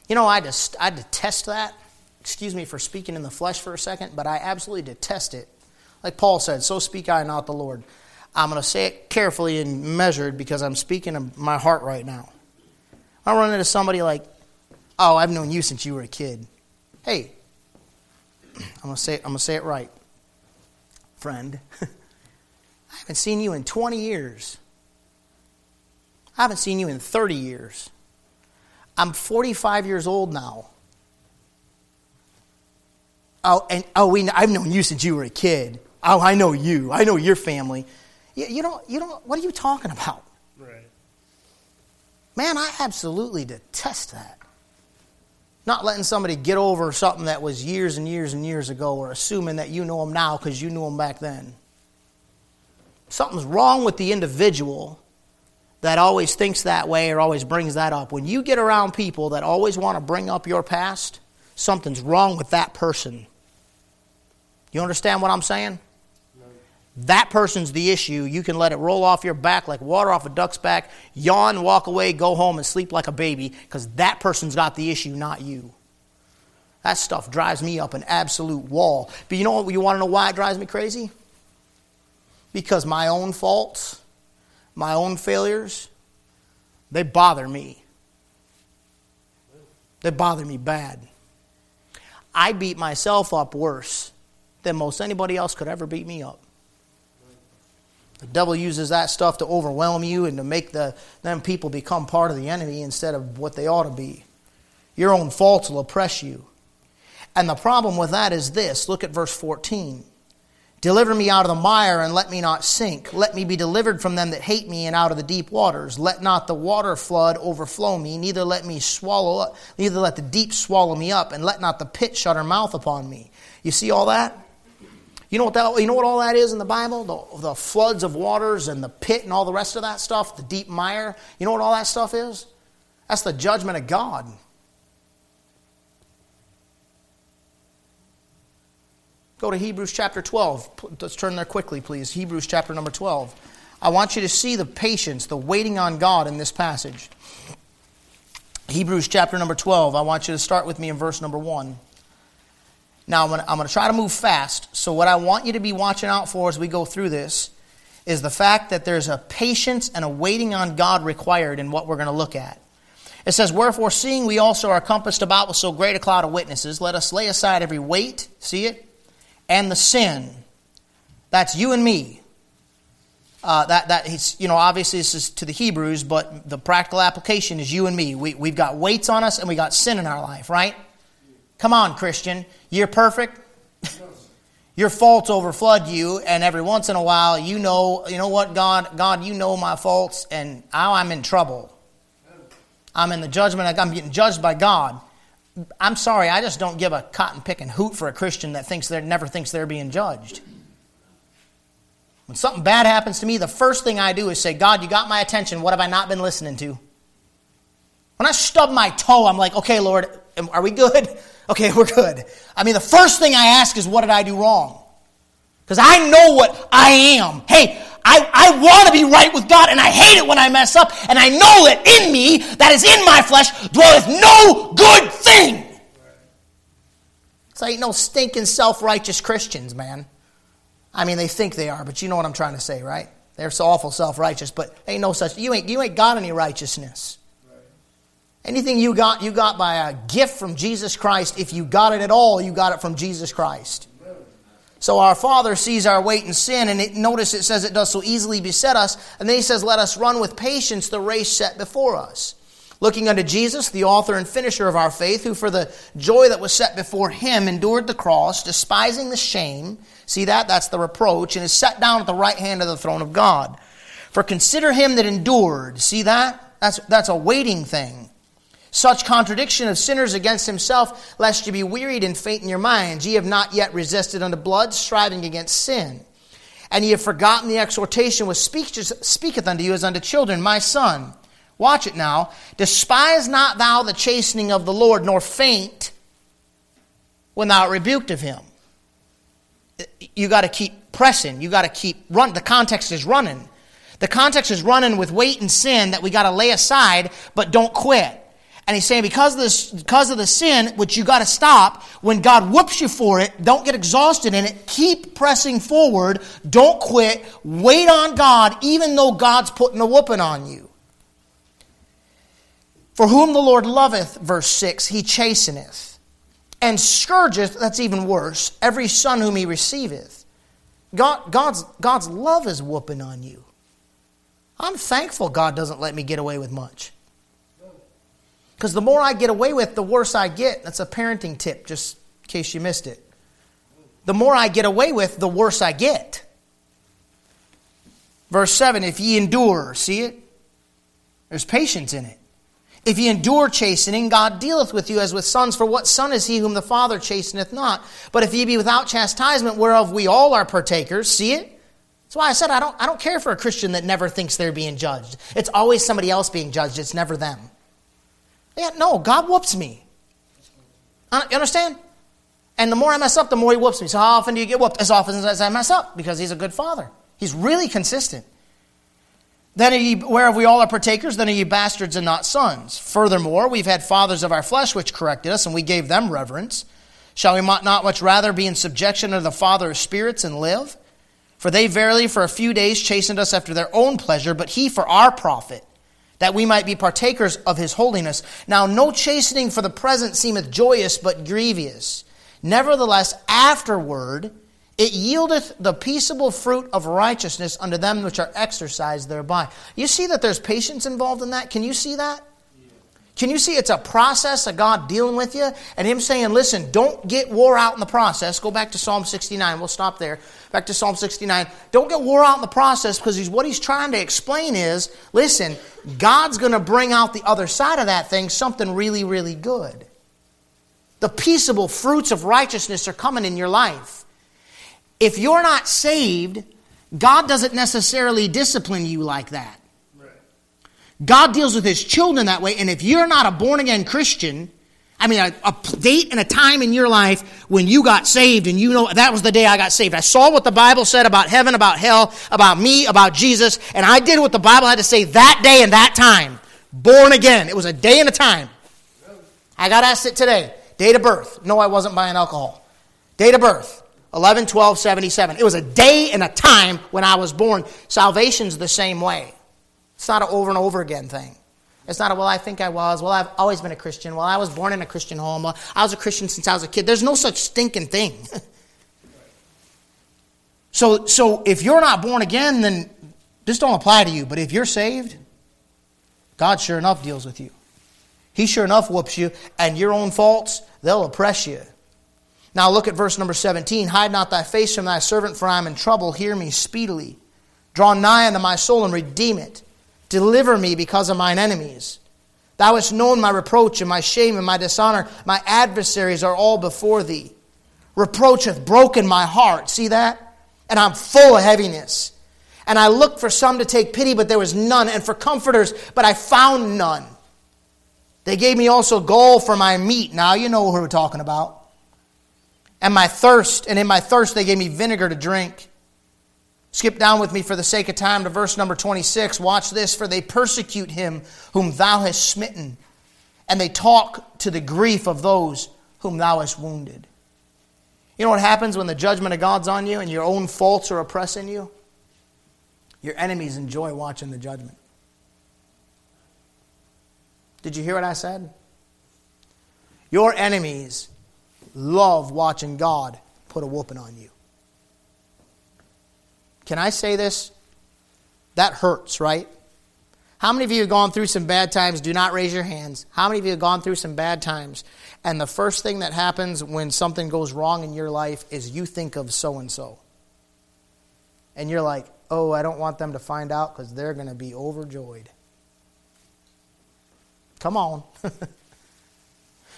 S1: You know, I, just, I detest that. Excuse me for speaking in the flesh for a second, but I absolutely detest it. Like Paul said, so speak I, not the Lord. I'm going to say it carefully and measured because I'm speaking of my heart right now. I run into somebody like, oh, I've known you since you were a kid. Hey, <clears throat> I'm going to say it, I'm going to say it right. Friend, <laughs> I haven't seen you in 20 years. I haven't seen you in 30 years. I'm 45 years old now. Oh, and oh, we, I've known you since you were a kid. Oh, I know you. I know your family. You, you don't, you don't, what are you talking about? Right. Man, I absolutely detest that. Not letting somebody get over something that was years and years and years ago or assuming that you know them now because you knew them back then. Something's wrong with the individual that always thinks that way or always brings that up. When you get around people that always want to bring up your past, something's wrong with that person. You understand what I'm saying? That person's the issue. You can let it roll off your back like water off a duck's back, yawn, walk away, go home, and sleep like a baby because that person's got the issue, not you. That stuff drives me up an absolute wall. But you know what? You want to know why it drives me crazy? Because my own faults, my own failures, they bother me. They bother me bad. I beat myself up worse than most anybody else could ever beat me up. The devil uses that stuff to overwhelm you and to make the, them people become part of the enemy instead of what they ought to be. Your own faults will oppress you. And the problem with that is this look at verse 14. Deliver me out of the mire and let me not sink. Let me be delivered from them that hate me and out of the deep waters. Let not the water flood overflow me, neither let me swallow up, neither let the deep swallow me up, and let not the pit shut her mouth upon me. You see all that? You know what that, you know what all that is in the Bible? The, the floods of waters and the pit and all the rest of that stuff, the deep mire. You know what all that stuff is? That's the judgment of God. Go to Hebrews chapter 12. Let's turn there quickly, please. Hebrews chapter number 12. I want you to see the patience, the waiting on God in this passage. Hebrews chapter number 12. I want you to start with me in verse number 1. Now, I'm going, to, try to move fast. So, what I want you to be watching out for as we go through this is the fact that there's a patience and a waiting on God required in what we're going to look at. It says, Wherefore, seeing we also are compassed about with so great a cloud of witnesses, let us lay aside every weight, see it, and the sin. That's you and me. Uh, that that he's you know obviously this is to the Hebrews, but the practical application is you and me. We we've got weights on us and we got sin in our life, right? Come on, Christian. You're perfect. <laughs> Your faults overflood you, and every once in a while, you know, you know what, God, God, you know my faults, and now I'm in trouble. I'm in the judgment. I'm getting judged by God. I'm sorry, I just don't give a cotton picking hoot for a Christian that thinks they never thinks they're being judged. When something bad happens to me, the first thing I do is say, God, you got my attention. What have I not been listening to? When I stub my toe, I'm like, okay, Lord, are we good? <laughs> Okay, we're good. I mean, the first thing I ask is, what did I do wrong? Because I know what I am. Hey, I, I want to be right with God, and I hate it when I mess up, and I know that in me, that is in my flesh, dwelleth no good thing. Ain't no stinking self-righteous Christians, man. I mean, they think they are, but you know what I'm trying to say, right? They're so awful self-righteous, but ain't no such. You ain't you ain't got any righteousness. Anything you got, you got by a gift from Jesus Christ. If you got it at all, you got it from Jesus Christ. So our Father sees our weight in sin, and it, notice it says it does so easily beset us. And then he says, Let us run with patience the race set before us. Looking unto Jesus, the author and finisher of our faith, who for the joy that was set before him endured the cross, despising the shame. See that? That's the reproach, and is set down at the right hand of the throne of God. For consider him that endured. See that? That's, that's a waiting thing Such contradiction of sinners against himself, lest ye be wearied and faint in your minds. Ye have not yet resisted unto blood, striving against sin. And ye have forgotten the exhortation which speaketh unto you as unto children, My son, watch it now, despise not thou the chastening of the Lord, nor faint when thou art rebuked of him. You got to keep pressing. You got to keep run. The context is running. The context is running with weight and sin that we got to lay aside, but don't quit. And he's saying because of this, because of the sin, which you got to stop, when God whoops you for it, don't get exhausted in it. Keep pressing forward. Don't quit. Wait on God, even though God's putting a whooping on you. For whom the Lord loveth, verse 6, he chasteneth, and scourgeth, that's even worse, every son whom he receiveth. God, God's, God's love is whooping on you. I'm thankful God doesn't let me get away with much. Because the more I get away with, the worse I get. That's a parenting tip, just in case you missed it. The more I get away with, the worse I get. Verse 7 If ye endure, see it? There's patience in it. If ye endure chastening, God dealeth with you as with sons. For what son is he whom the Father chasteneth not? But if ye be without chastisement, whereof we all are partakers, see it? That's why I said I don't, I don't care for a Christian that never thinks they're being judged. It's always somebody else being judged, it's never them. Yeah, no, God whoops me. Uh, you understand? And the more I mess up, the more He whoops me. So how often do you get whooped? As often as I mess up, because He's a good Father. He's really consistent. Then are ye, whereof we all are partakers, then are ye bastards and not sons. Furthermore, we've had fathers of our flesh which corrected us, and we gave them reverence. Shall we not much rather be in subjection to the Father of spirits and live? For they verily for a few days chastened us after their own pleasure, but he for our profit that we might be partakers of his holiness. Now, no chastening for the present seemeth joyous, but grievous. Nevertheless, afterward, it yieldeth the peaceable fruit of righteousness unto them which are exercised thereby. You see that there's patience involved in that? Can you see that? Can you see it's a process of God dealing with you and Him saying, listen, don't get wore out in the process. Go back to Psalm 69. We'll stop there. Back to Psalm 69. Don't get wore out in the process because he's, what He's trying to explain is, listen, God's going to bring out the other side of that thing something really, really good. The peaceable fruits of righteousness are coming in your life. If you're not saved, God doesn't necessarily discipline you like that. God deals with his children that way. And if you're not a born again Christian, I mean, a, a, date and a time in your life when you got saved and you know that was the day I got saved. I saw what the Bible said about heaven, about hell, about me, about Jesus, and I did what the Bible had to say that day and that time. Born again. It was a day and a time. I got asked it today. Date of birth. No, I wasn't buying alcohol. Date of birth. 11 12 77. It was a day and a time when I was born. Salvation's the same way. It's not an over and over again thing. It's not a, well, I think I was. Well, I've always been a Christian. Well, I was born in a Christian home. Well, I was a Christian since I was a kid. There's no such stinking thing. <laughs> so, so if you're not born again, then this don't apply to you. But if you're saved, God sure enough deals with you. He sure enough whoops you, and your own faults, they'll oppress you. Now look at verse number 17. Hide not thy face from thy servant, for I am in trouble. Hear me speedily. Draw nigh unto my soul and redeem it. Deliver me because of mine enemies. Thou hast known my reproach and my shame and my dishonor. My adversaries are all before thee. Reproach hath broken my heart. See that? And I'm full of heaviness. And I looked for some to take pity, but there was none, and for comforters, but I found none. They gave me also gall for my meat. Now you know who we're talking about. And my thirst, and in my thirst they gave me vinegar to drink. Skip down with me for the sake of time to verse number 26. Watch this. For they persecute him whom thou hast smitten, and they talk to the grief of those whom thou hast wounded. You know what happens when the judgment of God's on you and your own faults are oppressing you? Your enemies enjoy watching the judgment. Did you hear what I said? Your enemies love watching God put a whooping on you. Can I say this? That hurts, right? How many of you have gone through some bad times? Do not raise your hands. How many of you have gone through some bad times? And the first thing that happens when something goes wrong in your life is you think of so and so. And you're like, oh, I don't want them to find out because they're going to be overjoyed. Come on. <laughs>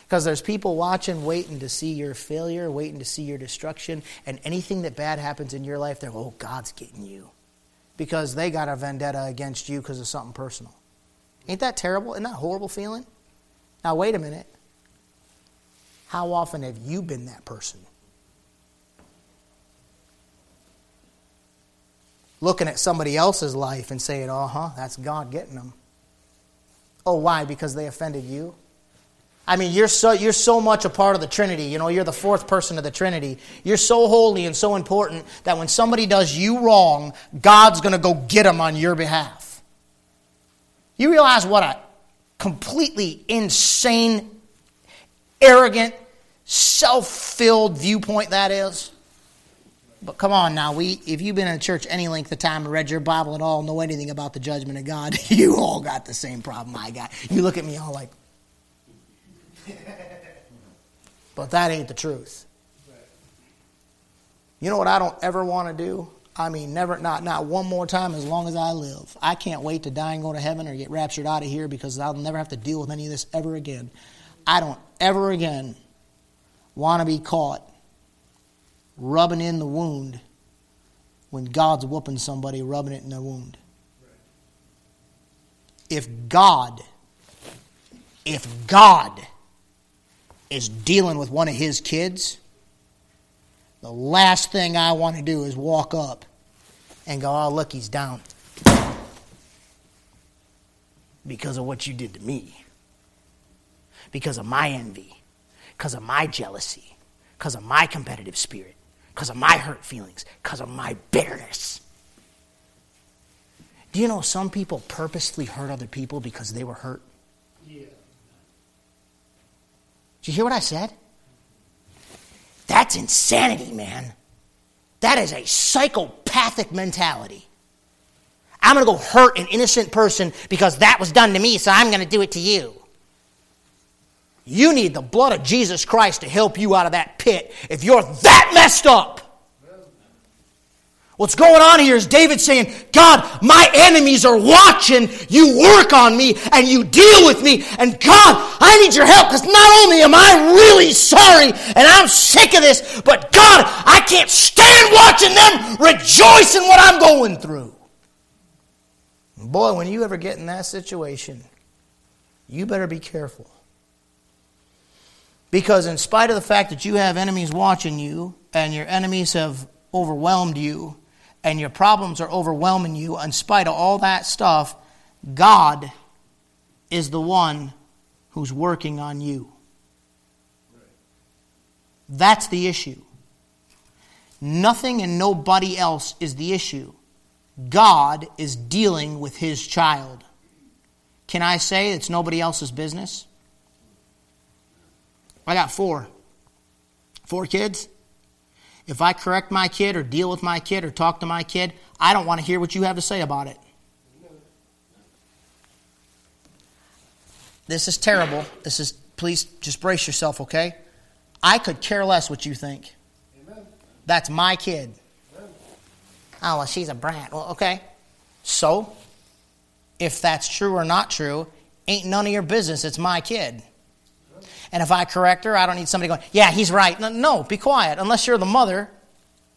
S1: Because there's people watching, waiting to see your failure, waiting to see your destruction, and anything that bad happens in your life, they're, oh, God's getting you. Because they got a vendetta against you because of something personal. Ain't that terrible? Isn't that horrible feeling? Now, wait a minute. How often have you been that person? Looking at somebody else's life and saying, uh huh, that's God getting them. Oh, why? Because they offended you? I mean, you're so, you're so much a part of the Trinity. You know, you're the fourth person of the Trinity. You're so holy and so important that when somebody does you wrong, God's going to go get them on your behalf. You realize what a completely insane, arrogant, self filled viewpoint that is? But come on now, we if you've been in church any length of time and read your Bible at all, know anything about the judgment of God, <laughs> you all got the same problem I got. You look at me all like, <laughs> but that ain't the truth. You know what I don't ever want to do? I mean, never, not, not one more time as long as I live. I can't wait to die and go to heaven or get raptured out of here because I'll never have to deal with any of this ever again. I don't ever again want to be caught rubbing in the wound when God's whooping somebody, rubbing it in the wound. If God, if God is dealing with one of his kids, the last thing I want to do is walk up and go, oh, look, he's down. Because of what you did to me. Because of my envy. Because of my jealousy. Because of my competitive spirit. Because of my hurt feelings. Because of my bitterness. Do you know some people purposely hurt other people because they were hurt? Yeah. Did you hear what I said? That's insanity, man. That is a psychopathic mentality. I'm going to go hurt an innocent person because that was done to me, so I'm going to do it to you. You need the blood of Jesus Christ to help you out of that pit if you're that messed up. What's going on here is David saying, God, my enemies are watching you work on me and you deal with me. And God, I need your help because not only am I really sorry and I'm sick of this, but God, I can't stand watching them rejoice in what I'm going through. Boy, when you ever get in that situation, you better be careful. Because, in spite of the fact that you have enemies watching you and your enemies have overwhelmed you, and your problems are overwhelming you, in spite of all that stuff, God is the one who's working on you. That's the issue. Nothing and nobody else is the issue. God is dealing with his child. Can I say it's nobody else's business? I got four. Four kids? If I correct my kid or deal with my kid or talk to my kid, I don't want to hear what you have to say about it. This is terrible. This is, please just brace yourself, okay? I could care less what you think. That's my kid. Oh, well, she's a brat. Well, okay. So, if that's true or not true, ain't none of your business. It's my kid. And if I correct her, I don't need somebody going, yeah, he's right. No, be quiet, unless you're the mother,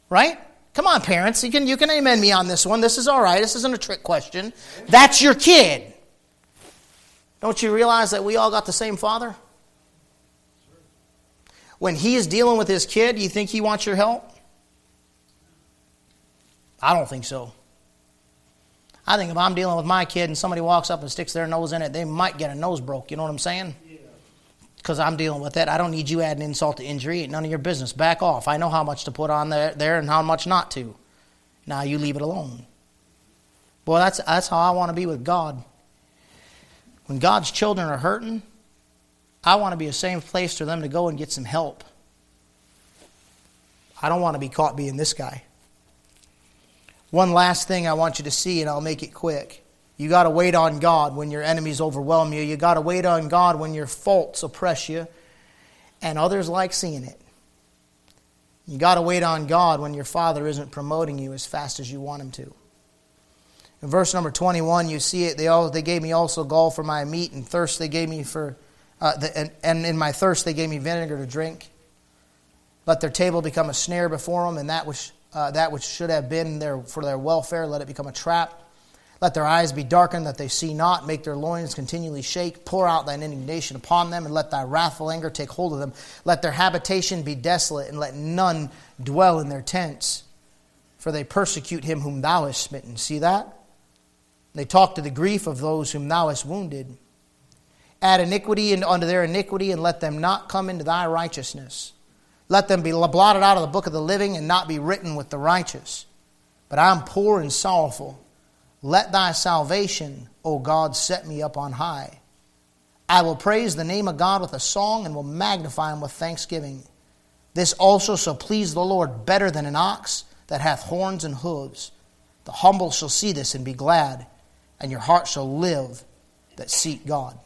S1: right? Come on, parents. You can, you can amend me on this one. This is all right. This isn't a trick question. That's your kid. Don't you realize that we all got the same father? When he is dealing with his kid, you think he wants your help? I don't think so. I think if I'm dealing with my kid and somebody walks up and sticks their nose in it, they might get a nose broke. You know what I'm saying? Because I'm dealing with that. I don't need you adding insult to injury. None of your business. Back off. I know how much to put on there, there and how much not to. Now you leave it alone. Boy, that's, that's how I want to be with God. When God's children are hurting, I want to be a safe place for them to go and get some help. I don't want to be caught being this guy. One last thing I want you to see, and I'll make it quick. You got to wait on God when your enemies overwhelm you. You got to wait on God when your faults oppress you and others like seeing it. You got to wait on God when your father isn't promoting you as fast as you want him to. In verse number 21, you see it. They, all, they gave me also gall for my meat, and thirst they gave me for, uh, the, and, and in my thirst they gave me vinegar to drink. Let their table become a snare before them, and that which, uh, that which should have been there for their welfare, let it become a trap. Let their eyes be darkened that they see not. Make their loins continually shake. Pour out thine indignation upon them, and let thy wrathful anger take hold of them. Let their habitation be desolate, and let none dwell in their tents. For they persecute him whom thou hast smitten. See that? They talk to the grief of those whom thou hast wounded. Add iniquity unto their iniquity, and let them not come into thy righteousness. Let them be blotted out of the book of the living, and not be written with the righteous. But I am poor and sorrowful let thy salvation, O God, set me up on high. I will praise the name of God with a song and will magnify him with thanksgiving. This also shall please the Lord better than an ox that hath horns and hooves. The humble shall see this and be glad, and your heart shall live that seek God.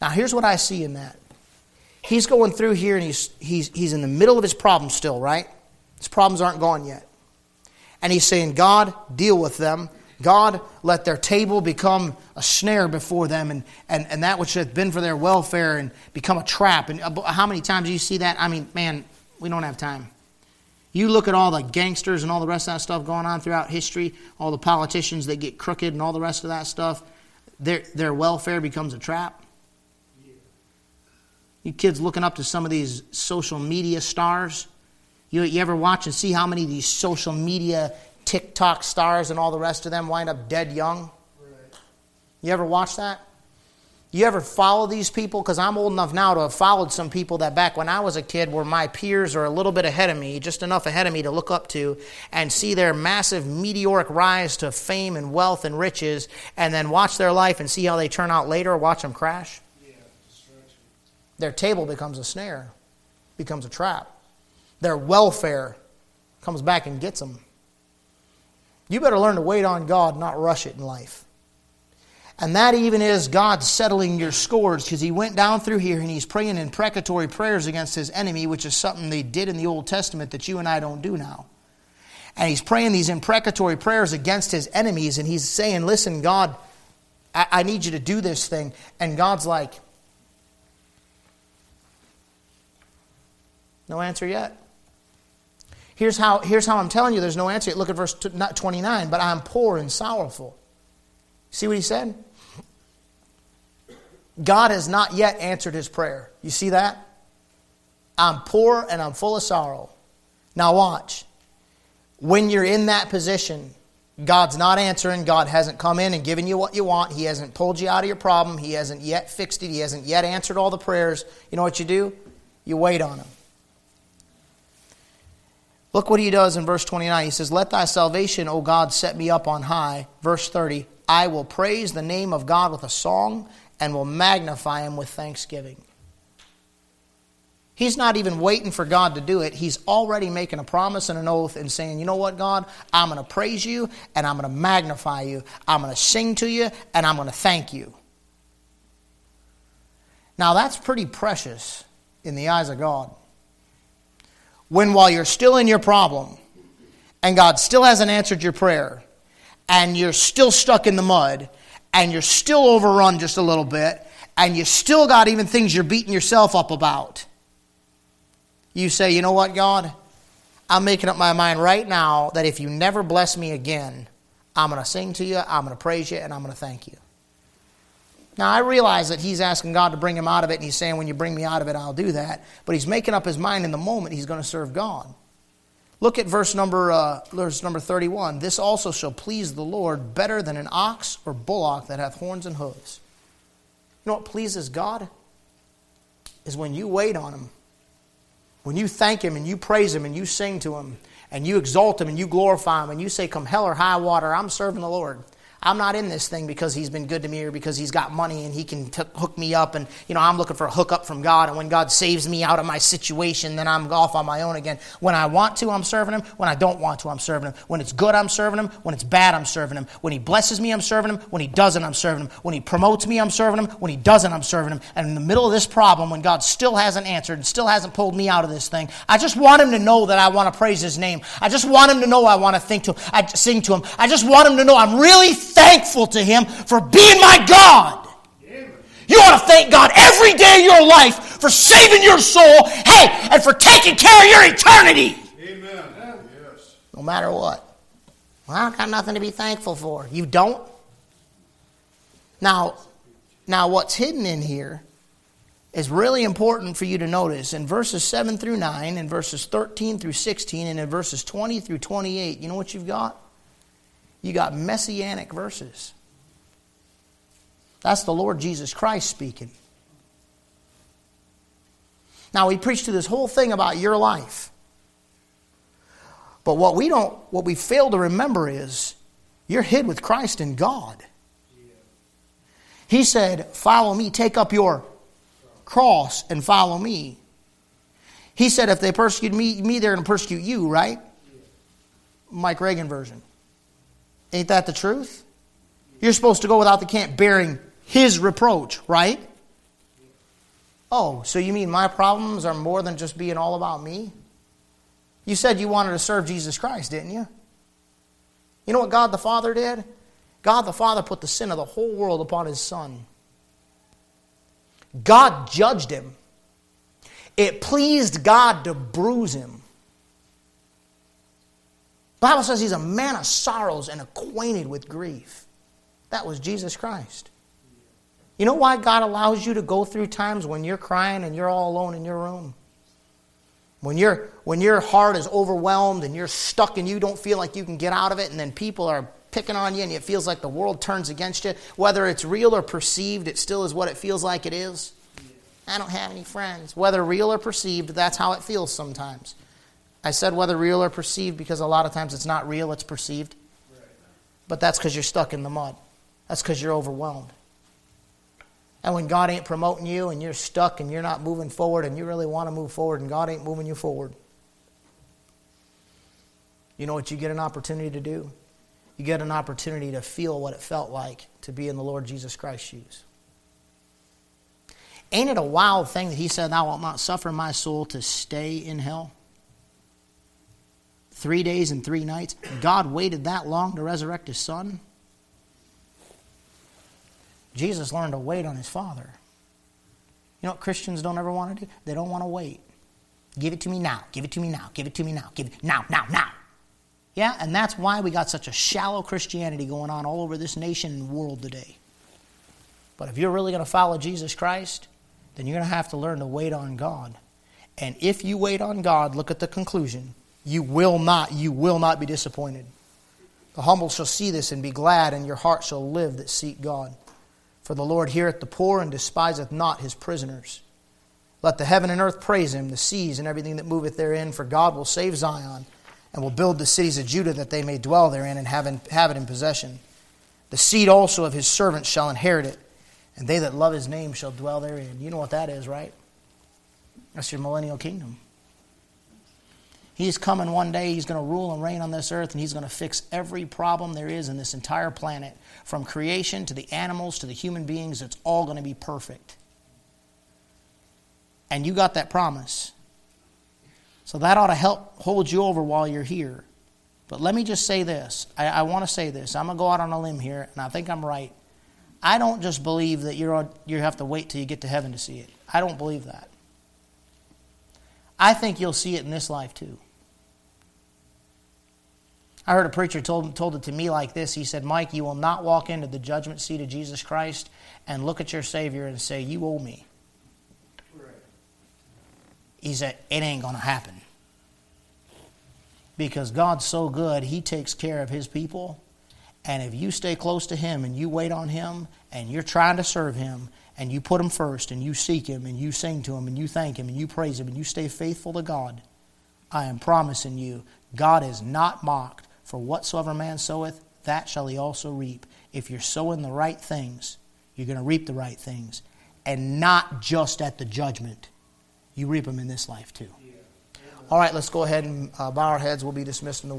S1: Now, here's what I see in that. He's going through here and he's, he's, he's in the middle of his problems still, right? His problems aren't gone yet. And he's saying, God, deal with them. God, let their table become a snare before them and, and, and that which hath been for their welfare and become a trap. And uh, how many times do you see that? I mean, man, we don't have time. You look at all the gangsters and all the rest of that stuff going on throughout history, all the politicians that get crooked and all the rest of that stuff, their, their welfare becomes a trap. You kids looking up to some of these social media stars. You, you ever watch and see how many of these social media TikTok stars and all the rest of them wind up dead young? You ever watch that? You ever follow these people? Because I'm old enough now to have followed some people that back when I was a kid were my peers or a little bit ahead of me, just enough ahead of me to look up to and see their massive meteoric rise to fame and wealth and riches, and then watch their life and see how they turn out later or watch them crash. Yeah, their table becomes a snare, becomes a trap. Their welfare comes back and gets them. You better learn to wait on God, not rush it in life. And that even is God settling your scores because he went down through here and he's praying imprecatory prayers against his enemy, which is something they did in the Old Testament that you and I don't do now. And he's praying these imprecatory prayers against his enemies and he's saying, Listen, God, I, I need you to do this thing. And God's like, No answer yet. Here's how, here's how I'm telling you there's no answer. Look at verse 29. But I'm poor and sorrowful. See what he said? God has not yet answered his prayer. You see that? I'm poor and I'm full of sorrow. Now, watch. When you're in that position, God's not answering. God hasn't come in and given you what you want. He hasn't pulled you out of your problem. He hasn't yet fixed it. He hasn't yet answered all the prayers. You know what you do? You wait on Him. Look what he does in verse 29. He says, Let thy salvation, O God, set me up on high. Verse 30, I will praise the name of God with a song and will magnify him with thanksgiving. He's not even waiting for God to do it. He's already making a promise and an oath and saying, You know what, God? I'm going to praise you and I'm going to magnify you. I'm going to sing to you and I'm going to thank you. Now, that's pretty precious in the eyes of God when while you're still in your problem and God still hasn't answered your prayer and you're still stuck in the mud and you're still overrun just a little bit and you still got even things you're beating yourself up about, you say, you know what, God? I'm making up my mind right now that if you never bless me again, I'm going to sing to you, I'm going to praise you, and I'm going to thank you. Now, I realize that he's asking God to bring him out of it, and he's saying, When you bring me out of it, I'll do that. But he's making up his mind in the moment he's going to serve God. Look at verse number, uh, verse number 31. This also shall please the Lord better than an ox or bullock that hath horns and hooves. You know what pleases God? Is when you wait on him. When you thank him and you praise him and you sing to him and you exalt him and you glorify him and you say, Come hell or high water, I'm serving the Lord. I'm not in this thing because he's been good to me or because he's got money and he can t- hook me up. And, you know, I'm looking for a hookup from God. And when God saves me out of my situation, then I'm off on my own again. When I want to, I'm serving him. When I don't want to, I'm serving him. When it's good, I'm serving him. When it's bad, I'm serving him. When he blesses me, I'm serving him. When he doesn't, I'm serving him. When he promotes me, I'm serving him. When he doesn't, I'm serving him. And in the middle of this problem, when God still hasn't answered and still hasn't pulled me out of this thing, I just want him to know that I want to praise his name. I just want him to know I want to think to him. I sing to him. I just want him to know I'm really thankful to him for being my God. You ought to thank God every day of your life for saving your soul, hey, and for taking care of your eternity. Amen. Yes. No matter what. Well, I got nothing to be thankful for. You don't? Now, now what's hidden in here is really important for you to notice. In verses 7 through 9, in verses 13 through 16, and in verses 20 through 28, you know what you've got? You got messianic verses. That's the Lord Jesus Christ speaking. Now, we preach to this whole thing about your life. But what we don't, what we fail to remember is you're hid with Christ in God. He said, Follow me, take up your cross and follow me. He said, If they persecute me, me they're going to persecute you, right? Mike Reagan version. Ain't that the truth? You're supposed to go without the camp bearing his reproach, right? Oh, so you mean my problems are more than just being all about me? You said you wanted to serve Jesus Christ, didn't you? You know what God the Father did? God the Father put the sin of the whole world upon his Son. God judged him. It pleased God to bruise him. Bible says he's a man of sorrows and acquainted with grief. That was Jesus Christ. You know why God allows you to go through times when you're crying and you're all alone in your room? When, you when your heart is overwhelmed and you're stuck and you don't feel like you can get out of it, and then people are picking on you and it feels like the world turns against you, whether it's real or perceived, it still is what it feels like it is. I don't have any friends. Whether real or perceived, that's how it feels sometimes. I said whether real or perceived because a lot of times it's not real, it's perceived. But that's because you're stuck in the mud. That's because you're overwhelmed. And when God ain't promoting you and you're stuck and you're not moving forward and you really want to move forward and God ain't moving you forward, you know what you get an opportunity to do? You get an opportunity to feel what it felt like to be in the Lord Jesus Christ's shoes. Ain't it a wild thing that he said, Thou wilt not suffer my soul to stay in hell? Three days and three nights. God waited that long to resurrect his son? Jesus learned to wait on his Father. You know what Christians don't ever want to do? They don't want to wait. Give it to me now. Give it to me now. Give it to me now. Give it now, now, now. Yeah, and that's why we got such a shallow Christianity going on all over this nation and world today. But if you're really going to follow Jesus Christ, then you're going to have to learn to wait on God. And if you wait on God, look at the conclusion. You will not, you will not be disappointed. The humble shall see this and be glad, and your heart shall live that seek God. For the Lord heareth the poor and despiseth not his prisoners. Let the heaven and earth praise him, the seas and everything that moveth therein, for God will save Zion and will build the cities of Judah that they may dwell therein and have, in, have it in possession. The seed also of his servants shall inherit it, and they that love his name shall dwell therein. You know what that is, right? That's your millennial kingdom. He's coming one day, he's going to rule and reign on this earth, and he's going to fix every problem there is in this entire planet. From creation to the animals to the human beings, it's all going to be perfect. And you got that promise. So that ought to help hold you over while you're here. But let me just say this. I, I want to say this. I'm going to go out on a limb here, and I think I'm right. I don't just believe that you're you have to wait till you get to heaven to see it. I don't believe that. I think you'll see it in this life too. I heard a preacher told, told it to me like this. He said, Mike, you will not walk into the judgment seat of Jesus Christ and look at your Savior and say, You owe me. He said, It ain't going to happen. Because God's so good, He takes care of His people. And if you stay close to Him and you wait on Him and you're trying to serve Him and you put Him first and you seek Him and you sing to Him and you thank Him and you praise Him and you stay faithful to God, I am promising you, God is not mocked. For whatsoever man soweth, that shall he also reap. if you're sowing the right things, you're going to reap the right things. And not just at the judgment, you reap them in this life too. All right, let's go ahead and uh, bow our heads. We'll be dismissed in the